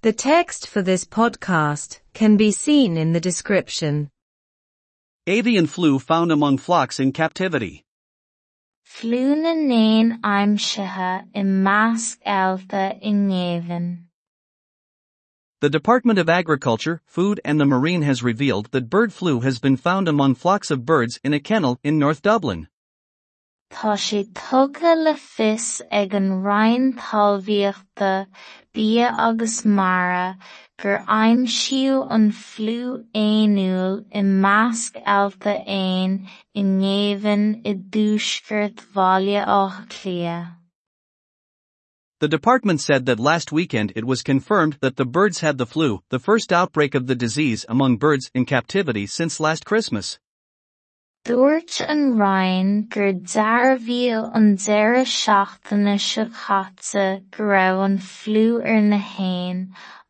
The text for this podcast can be seen in the description. Avian flu found among flocks in captivity. Flew na nain aimsithe i measc eilta i ngéivean. The Department of Agriculture, Food and the Marine has revealed that bird flu has been found among flocks of birds in a kennel in North Dublin. Tá sé tugadh le fios ag an raon talmhaíochta bia agus mara gur aimsiú an fliú éanúil i measc eilta éin i ngéivean i dtúscairt bhaile ácha clia. The department said that last weekend it was confirmed that the birds had the flu, the first outbreak of the disease among birds in captivity since last Christmas. Dúirt an Ryan gur dearbhíodh an deireadh seachtaine seo caite go raibh an fliú ar na hainn,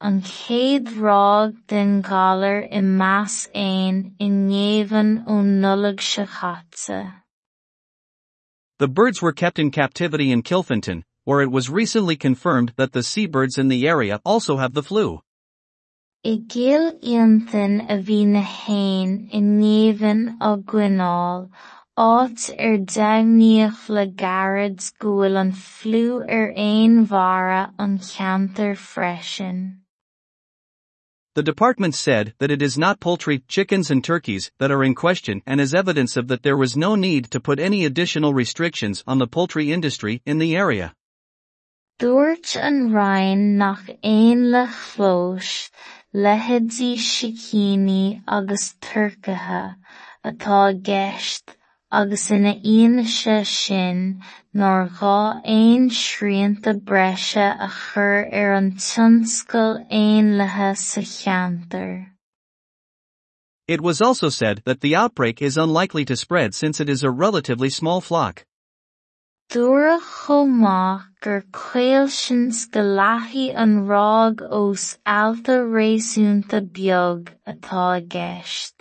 an chéad ráig den galar i measc éin i ngéivean ó caite. The birds were kept in captivity in Kilfinton, where it was recently confirmed that the seabirds in the area also have the flu. I gcéal iontain a bhí na hainn i ngéivean ó Gwineáil, áit ar daghníoch le gairid go bhfuil an fliú ar aon mhara an cheantar freisin. The department said that it is not poultry, chickens and turkeys that are in question and is evidence of that there was no need to put any additional restrictions on the poultry industry in the area. Dúirt an Ryan nach aon le sicíní agus turcaithe atá gceist agus ina aonaise sin nuair gá aon srianta breise a chur ar an tionscal aonlaithe sa cheantar. It was also said that the outbreak is unlikely to spread since it is a relatively small flock. Dúradh chomh maith gur caol sin an ráig os alta réasúnta beag atá i gceist.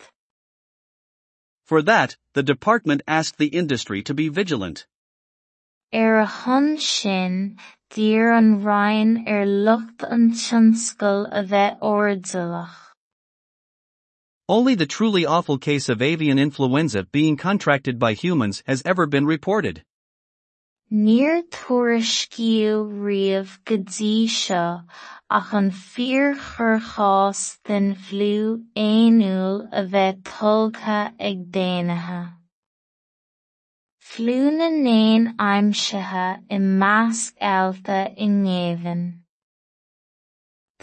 For that, the department asked the industry to be vigilant. Ar a chun sin, d'iarr an Ryan ar lucht an tionscal a bheith ordailach. Only the truly awful case of avian influenza being contracted by humans has ever been reported. Níor tuairiscíodh riamh go dtí seo ach an fíorchurchás den fliú éanúil a bheith tuilge ag déanaithe. Fliú na nain aimsithe i measc eilta i ngéivean.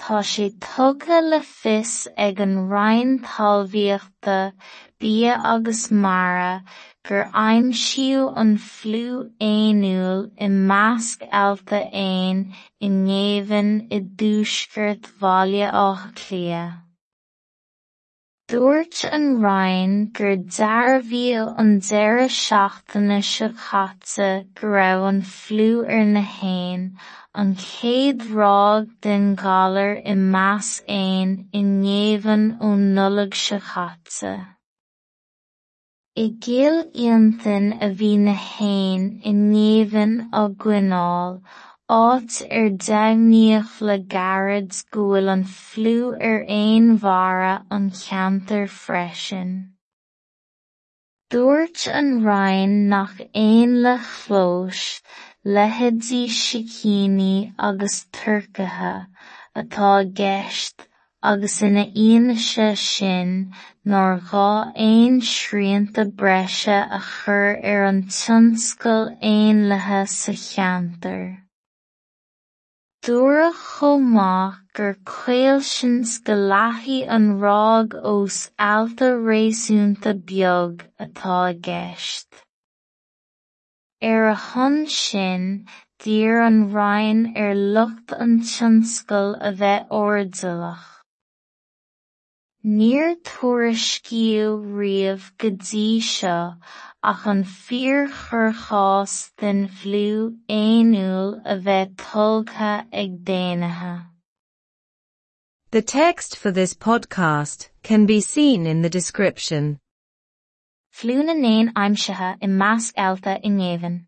Tá sé tugadh le fios ag an raon talmhaíochta bia agus mara gur aimsiú an fliú éanúil i measc eilta éin i ngéivean i dtúscairt bhaile ácha clia. Dúirt an Ryan gur dearbhíodh an deireadh seachtaine seo caite go raibh an fliú ar na hainn, an chéad ráig den galar i measc éin i ngéivean ó nullag seo caite. I gcéal iontain a bhí na hainn i ngéivean ó Gwineáil, áit ar daghníoch le gairid bhfuil an fliú ar aon mhara an cheantar freisin. Dúirt an Ryan nach aon le chlós leithéidí sicíní agus turcaithe atá gceist agus ina aonaise sin nuair gá aon srianta breise a chur ar an tionscal aonlaithe sa cheantar. Dúradh chomh maith gur caol sin an os alta réasúnta beag atá a chun sin, d'iarr an Ryan ar lucht an tionscal a bheith ordailach. Níor tuairiscíodh riamh go dtí seo ach an den bheith tuilge ag déanaithe. The text for this podcast can be seen in the description. Fliú na nain aimsithe i measc eilta i ngéivean.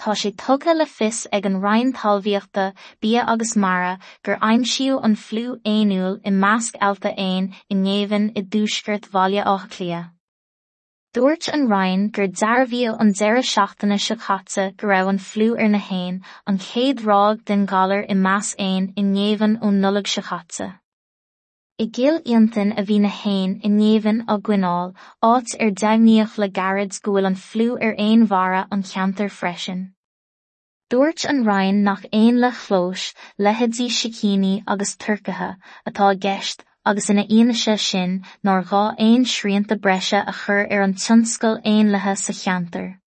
tá sé tugtha le fis ag an rainn talmhaíochta bia agus mara gur aimsiú an phliú éanúil i measc alta éin i ngéhann i dúsgurt bhaile á clia. Dúirt an rainn gur dearbhíal an deire seachtainna se chatte go raibh an phliú ar na hain an chéad rág den galar i meas éin i ngéhann ó nullag se chatte. I gcéal iontain a bhí na hain i ngéhann a gcuineáil áit ar daimhníoch le garaid go bhfuil an phliú ar aon mhara an cheantar freisin. Dúirt an rainn nach éon le chlós leheadí sicíní agus turcathe atá gceist agus ina aonaise sin nar gá éon sríanta breise a chur ar an tionscail aonlathe sa cheantar.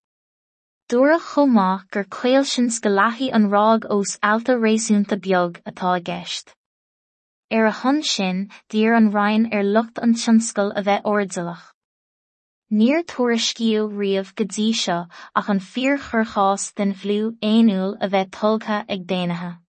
Dúra chomá gur chuil sin go leathaí an rág os alta réisiúnta beag atá gceist. Ar a thon sin d'iarr an rainn ar lucht an tionscail a bheith ordalach. Níor tuairiscíodh riamh go dtí seo ach an fíor churchás den bhliú éanúil a bheith tultha ag déanathe.